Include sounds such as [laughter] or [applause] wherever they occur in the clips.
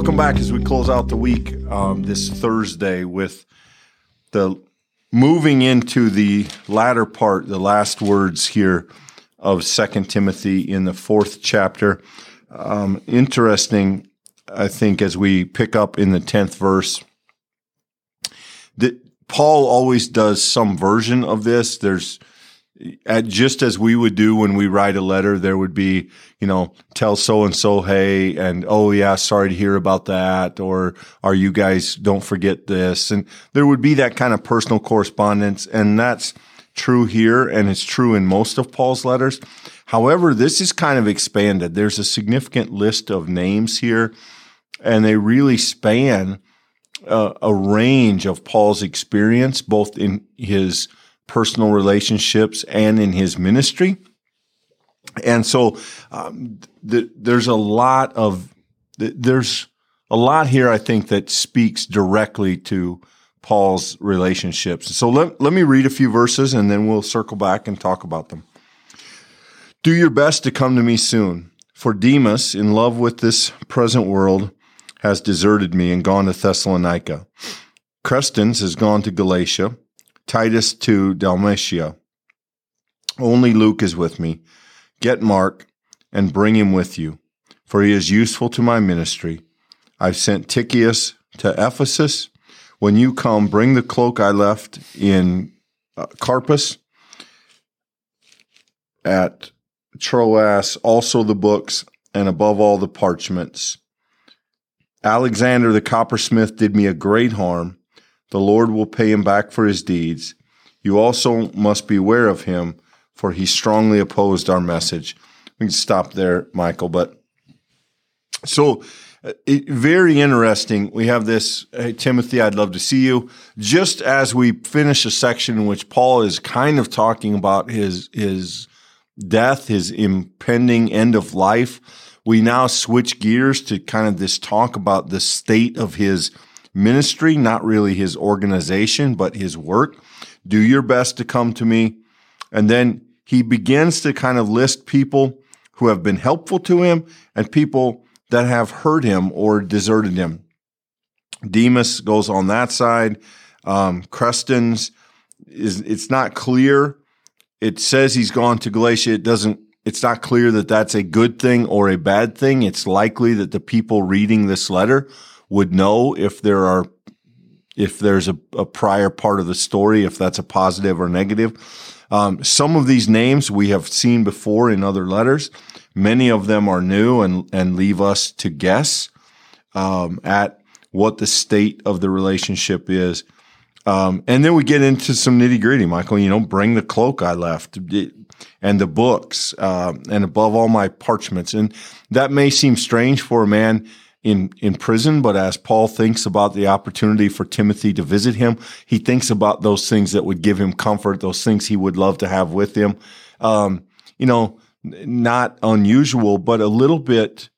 welcome back as we close out the week um, this Thursday with the moving into the latter part, the last words here of Second Timothy in the fourth chapter. Um, interesting, I think, as we pick up in the tenth verse, that Paul always does some version of this. There's at, just as we would do when we write a letter, there would be, you know, tell so and so, hey, and oh yeah, sorry to hear about that, or are you guys don't forget this, and there would be that kind of personal correspondence, and that's true here, and it's true in most of Paul's letters. However, this is kind of expanded. There's a significant list of names here, and they really span uh, a range of Paul's experience, both in his personal relationships and in his ministry. And so um, th- there's a lot of th- there's a lot here I think that speaks directly to Paul's relationships. So let, let me read a few verses and then we'll circle back and talk about them. Do your best to come to me soon, for Demas, in love with this present world, has deserted me and gone to Thessalonica. Crescens has gone to Galatia Titus to Dalmatia. Only Luke is with me. Get Mark and bring him with you, for he is useful to my ministry. I've sent Tychicus to Ephesus. When you come, bring the cloak I left in uh, Carpus at Troas, also the books, and above all the parchments. Alexander the coppersmith did me a great harm the Lord will pay him back for his deeds. You also must beware of him, for he strongly opposed our message. We can stop there, Michael. But so uh, it, very interesting. We have this, hey, Timothy, I'd love to see you. Just as we finish a section in which Paul is kind of talking about his, his death, his impending end of life, we now switch gears to kind of this talk about the state of his ministry, not really his organization, but his work. Do your best to come to me. And then he begins to kind of list people who have been helpful to him and people that have hurt him or deserted him. Demas goes on that side. Um, Crescens is, it's not clear. It says he's gone to Galatia. It doesn't, it's not clear that that's a good thing or a bad thing. It's likely that the people reading this letter would know if there are if there's a, a prior part of the story, if that's a positive or negative. Um, some of these names we have seen before in other letters. Many of them are new and and leave us to guess um, at what the state of the relationship is. Um, and then we get into some nitty gritty, Michael. You know, bring the cloak I left and the books, uh, and above all my parchments. And that may seem strange for a man in, in prison, but as Paul thinks about the opportunity for Timothy to visit him, he thinks about those things that would give him comfort, those things he would love to have with him. Um, you know, not unusual, but a little bit,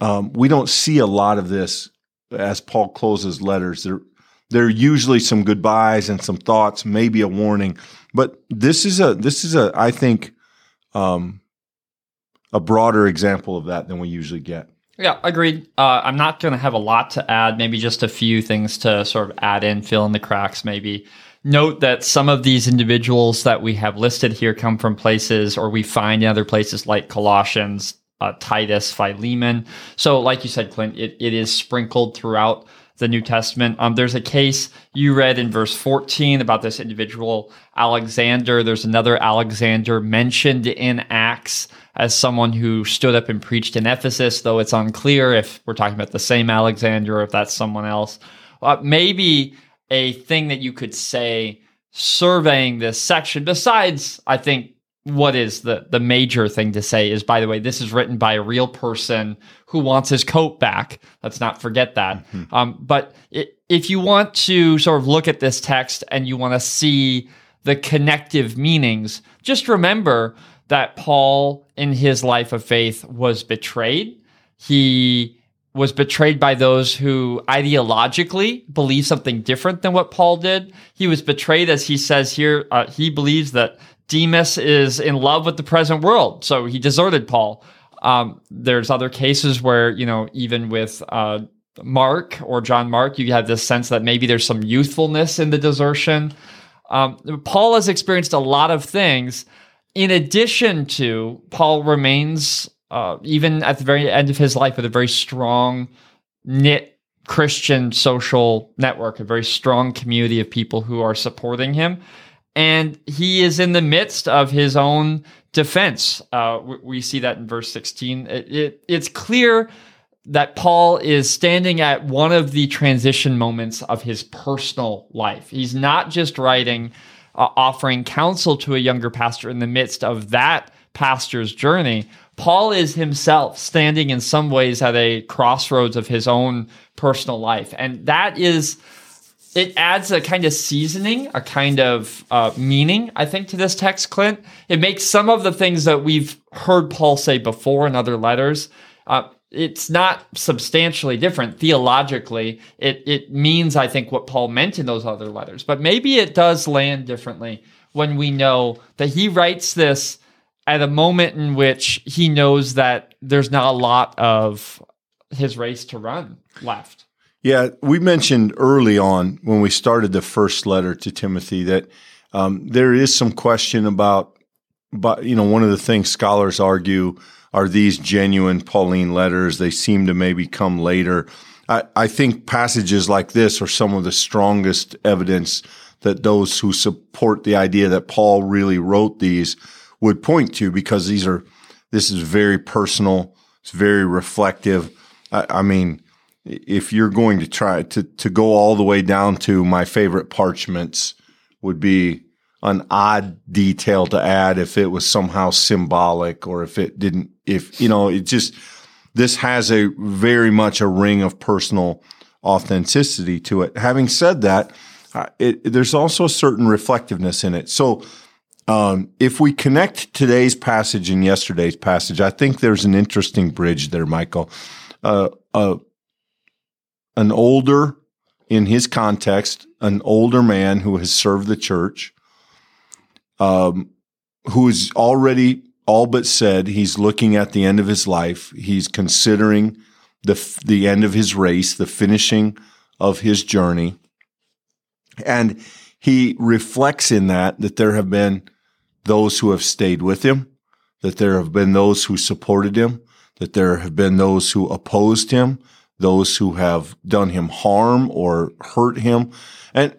um, we don't see a lot of this as Paul closes letters. There, there are usually some goodbyes and some thoughts, maybe a warning, but this is a, this is a, I think, um, a broader example of that than we usually get. Yeah, agreed. Uh, I'm not going to have a lot to add, maybe just a few things to sort of add in, fill in the cracks, maybe. Note that some of these individuals that we have listed here come from places or we find in other places like Colossians, uh, Titus, Philemon. So, like you said, Clint, it, it is sprinkled throughout the New Testament. Um, there's a case you read in verse 14 about this individual, Alexander. There's another Alexander mentioned in Acts as someone who stood up and preached in Ephesus, though it's unclear if we're talking about the same Alexander or if that's someone else. Uh, maybe a thing that you could say surveying this section, besides, I think, what is the, the major thing to say is, by the way, this is written by a real person who wants his coat back. Let's not forget that. Mm-hmm. Um, but it, if you want to sort of look at this text and you want to see the connective meanings, just remember that Paul, in his life of faith, was betrayed. He was betrayed by those who ideologically believe something different than what Paul did. He was betrayed, as he says here, uh, he believes that Demas is in love with the present world, so he deserted Paul. Um, there's other cases where, you know, even with uh, Mark or John Mark, you have this sense that maybe there's some youthfulness in the desertion. Um, Paul has experienced a lot of things. In addition to, Paul remains, uh, even at the very end of his life, with a very strong, knit Christian social network, a very strong community of people who are supporting him. And he is in the midst of his own defense. Uh, we see that in verse 16. It, it, it's clear that Paul is standing at one of the transition moments of his personal life. He's not just writing, uh, offering counsel to a younger pastor in the midst of that pastor's journey. Paul is himself standing in some ways at a crossroads of his own personal life. And that is, it adds a kind of seasoning, a kind of uh, meaning, I think, to this text, Clint. It makes some of the things that we've heard Paul say before in other letters. Uh, it's not substantially different theologically. It it means I think what Paul meant in those other letters, but maybe it does land differently when we know that he writes this at a moment in which he knows that there's not a lot of his race to run left. Yeah, we mentioned early on when we started the first letter to Timothy that um, there is some question about, but you know, one of the things scholars argue are these genuine Pauline letters? They seem to maybe come later. I, I think passages like this are some of the strongest evidence that those who support the idea that Paul really wrote these would point to because these are, this is very personal. It's very reflective. I, I mean, if you're going to try to, to go all the way down to my favorite parchments would be an odd detail to add if it was somehow symbolic or if it didn't, if, you know, it just, this has a very much a ring of personal authenticity to it. Having said that, it, there's also a certain reflectiveness in it. So, um, if we connect today's passage and yesterday's passage, I think there's an interesting bridge there, Michael. Uh, uh, an older, in his context, an older man who has served the church, um, who's already all but said he's looking at the end of his life. He's considering the the end of his race, the finishing of his journey, and he reflects in that that there have been those who have stayed with him, that there have been those who supported him, that there have been those who opposed him, those who have done him harm or hurt him, and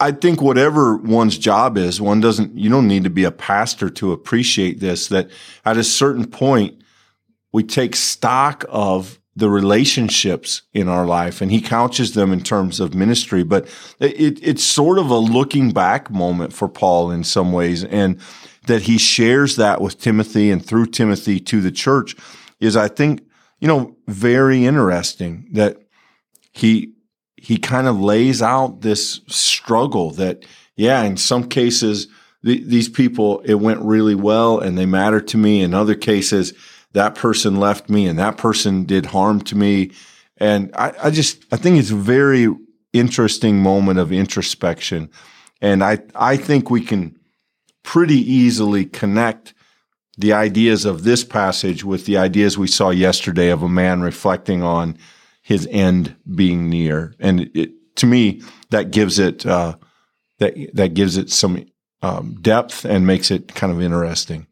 I think whatever one's job is, one doesn't, you don't need to be a pastor to appreciate this, that at a certain point, we take stock of the relationships in our life and he couches them in terms of ministry, but it, it's sort of a looking back moment for Paul in some ways. And that he shares that with Timothy and through Timothy to the church is, I think, you know, very interesting that he he kind of lays out this struggle that, yeah, in some cases, th- these people, it went really well and they matter to me. In other cases, that person left me and that person did harm to me. And I, I just, I think it's a very interesting moment of introspection. And I, I think we can pretty easily connect the ideas of this passage with the ideas we saw yesterday of a man reflecting on his end being near. And it, to me, that gives it, uh, that, that gives it some, um, depth and makes it kind of interesting.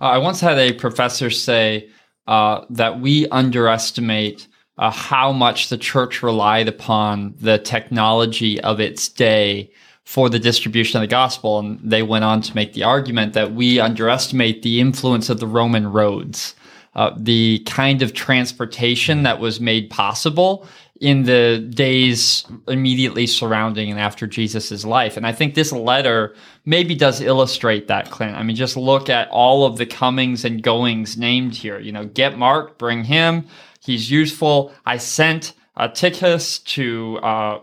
Uh, I once had a professor say, uh, that we underestimate uh, how much the church relied upon the technology of its day for the distribution of the gospel. And they went on to make the argument that we underestimate the influence of the Roman roads uh, the kind of transportation that was made possible in the days immediately surrounding and after Jesus' life. And I think this letter maybe does illustrate that, Clint. I mean, just look at all of the comings and goings named here. You know, get Mark, bring him. He's useful. I sent Tychicus to uh,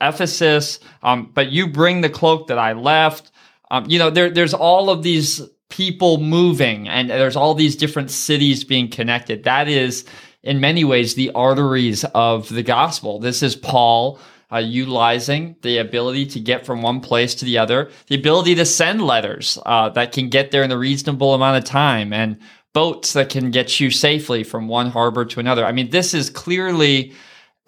Ephesus, um, but you bring the cloak that I left. Um, you know, there, there's all of these people moving and there's all these different cities being connected. That is, in many ways, the arteries of the gospel. This is Paul uh, utilizing the ability to get from one place to the other, the ability to send letters uh, that can get there in a reasonable amount of time, and boats that can get you safely from one harbor to another. I mean, this is clearly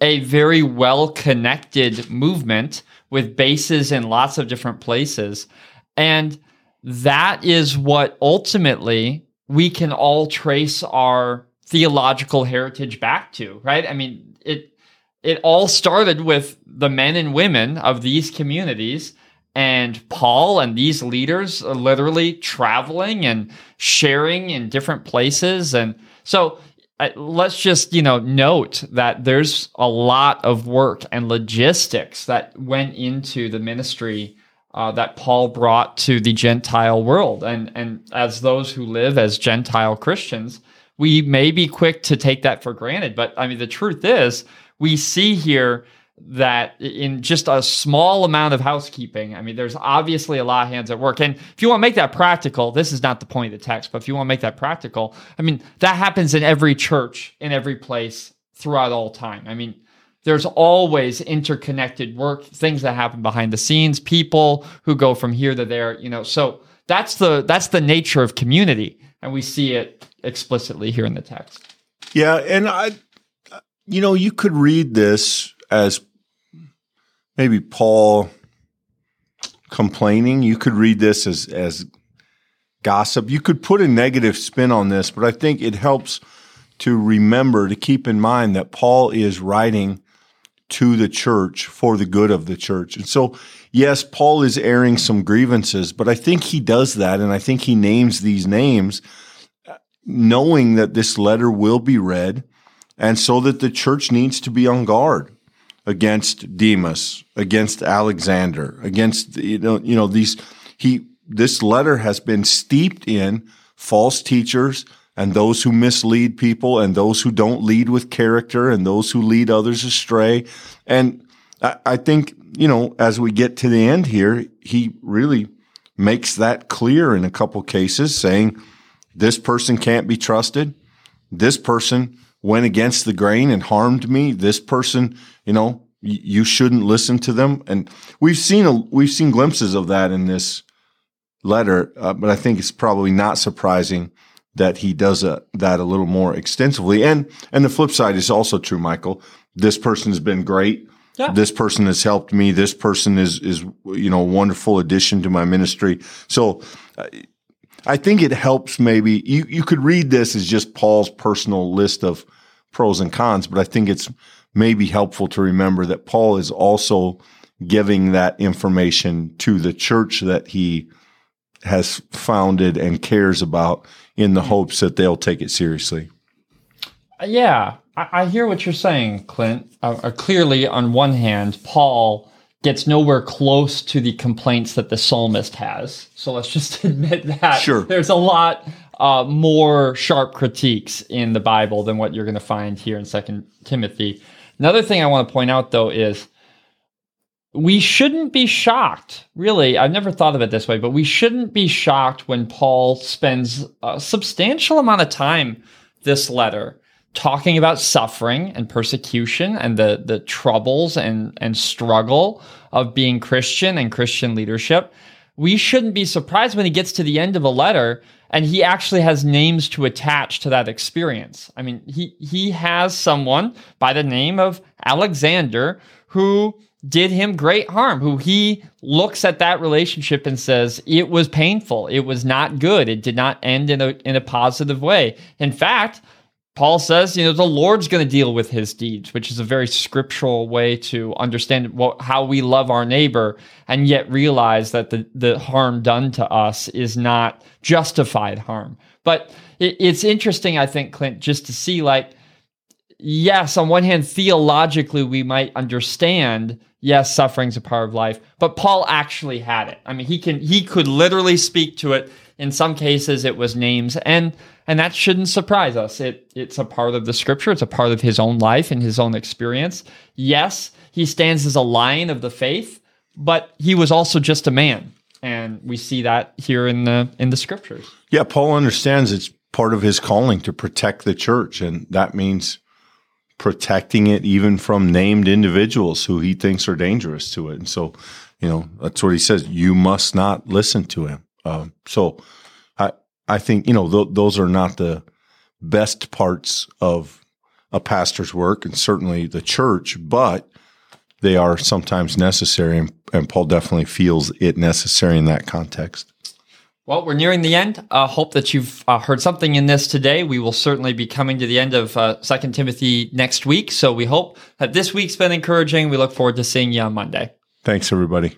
a very well connected movement with bases in lots of different places. And that is what ultimately we can all trace our theological heritage back to, right? I mean, it it all started with the men and women of these communities and Paul and these leaders literally traveling and sharing in different places and so let's just you know note that there's a lot of work and logistics that went into the ministry uh, that Paul brought to the Gentile world, and and as those who live as Gentile Christians, we may be quick to take that for granted. But I mean, the truth is, we see here that in just a small amount of housekeeping, I mean, there's obviously a lot of hands at work. And if you want to make that practical, this is not the point of the text, but if you want to make that practical, I mean, that happens in every church, in every place throughout all time. I mean, there's always interconnected work, things that happen behind the scenes, people who go from here to there, you know. So that's the that's the nature of community, and we see it explicitly here in the text. Yeah, and I you know, you could read this as maybe Paul complaining. You could read this as as gossip. You could put a negative spin on this, but I think it helps to remember to keep in mind that Paul is writing to the church for the good of the church. And so, yes, Paul is airing some grievances, but I think he does that and I think he names these names knowing that this letter will be read and so that the church needs to be on guard against Demas, against Alexander, against you know you know these he this letter has been steeped in false teachers and those who mislead people and those who don't lead with character and those who lead others astray. And I, I think, you know, as we get to the end here, he really makes that clear in a couple cases saying this person can't be trusted. This person went against the grain and harmed me. This person, you know, y- you shouldn't listen to them. And we've seen a, we've seen glimpses of that in this letter, uh, but I think it's probably not surprising that he does a, that a little more extensively. And and the flip side is also true, Michael. This person has been great. Yeah. This person has helped me. This person is is you know a wonderful addition to my ministry. So. Uh, I think it helps maybe you, you could read this as just Paul's personal list of pros and cons, but I think it's maybe helpful to remember that Paul is also giving that information to the church that he has founded and cares about in the hopes that they'll take it seriously. Yeah, I, I hear what you're saying, Clint. Uh, uh, clearly, on one hand, Paul gets nowhere close to the complaints that the psalmist has. So let's just [laughs] admit that sure. there's a lot uh, more sharp critiques in the Bible than what you're going to find here in Second Timothy. Another thing I want to point out, though, is we shouldn't be shocked. Really, I've never thought of it this way, but we shouldn't be shocked when Paul spends a substantial amount of time this letter talking about suffering and persecution and the the troubles and and struggle of being Christian and Christian leadership. We shouldn't be surprised when he gets to the end of a letter and he actually has names to attach to that experience. I mean, he he has someone by the name of Alexander who did him great harm, who he looks at that relationship and says it was painful, it was not good, it did not end in a in a positive way. In fact, Paul says, you know, the Lord's going to deal with his deeds, which is a very scriptural way to understand what, how we love our neighbor and yet realize that the, the harm done to us is not justified harm. But it, it's interesting, I think, Clint, just to see like, yes, on one hand, theologically, we might understand, yes, suffering's a part of life, but Paul actually had it. I mean, he can, he could literally speak to it. In some cases, it was names and and that shouldn't surprise us. It it's a part of the scripture. It's a part of his own life and his own experience. Yes, he stands as a lion of the faith, but he was also just a man, and we see that here in the in the scriptures. Yeah, Paul understands it's part of his calling to protect the church, and that means protecting it even from named individuals who he thinks are dangerous to it. And so, you know, that's what he says. You must not listen to him. Um, so I think you know th- those are not the best parts of a pastor's work and certainly the church, but they are sometimes necessary. And, and Paul definitely feels it necessary in that context. Well, we're nearing the end. I uh, hope that you've uh, heard something in this today. We will certainly be coming to the end of uh, Second Timothy next week. So we hope that this week's been encouraging. We look forward to seeing you on Monday. Thanks, everybody.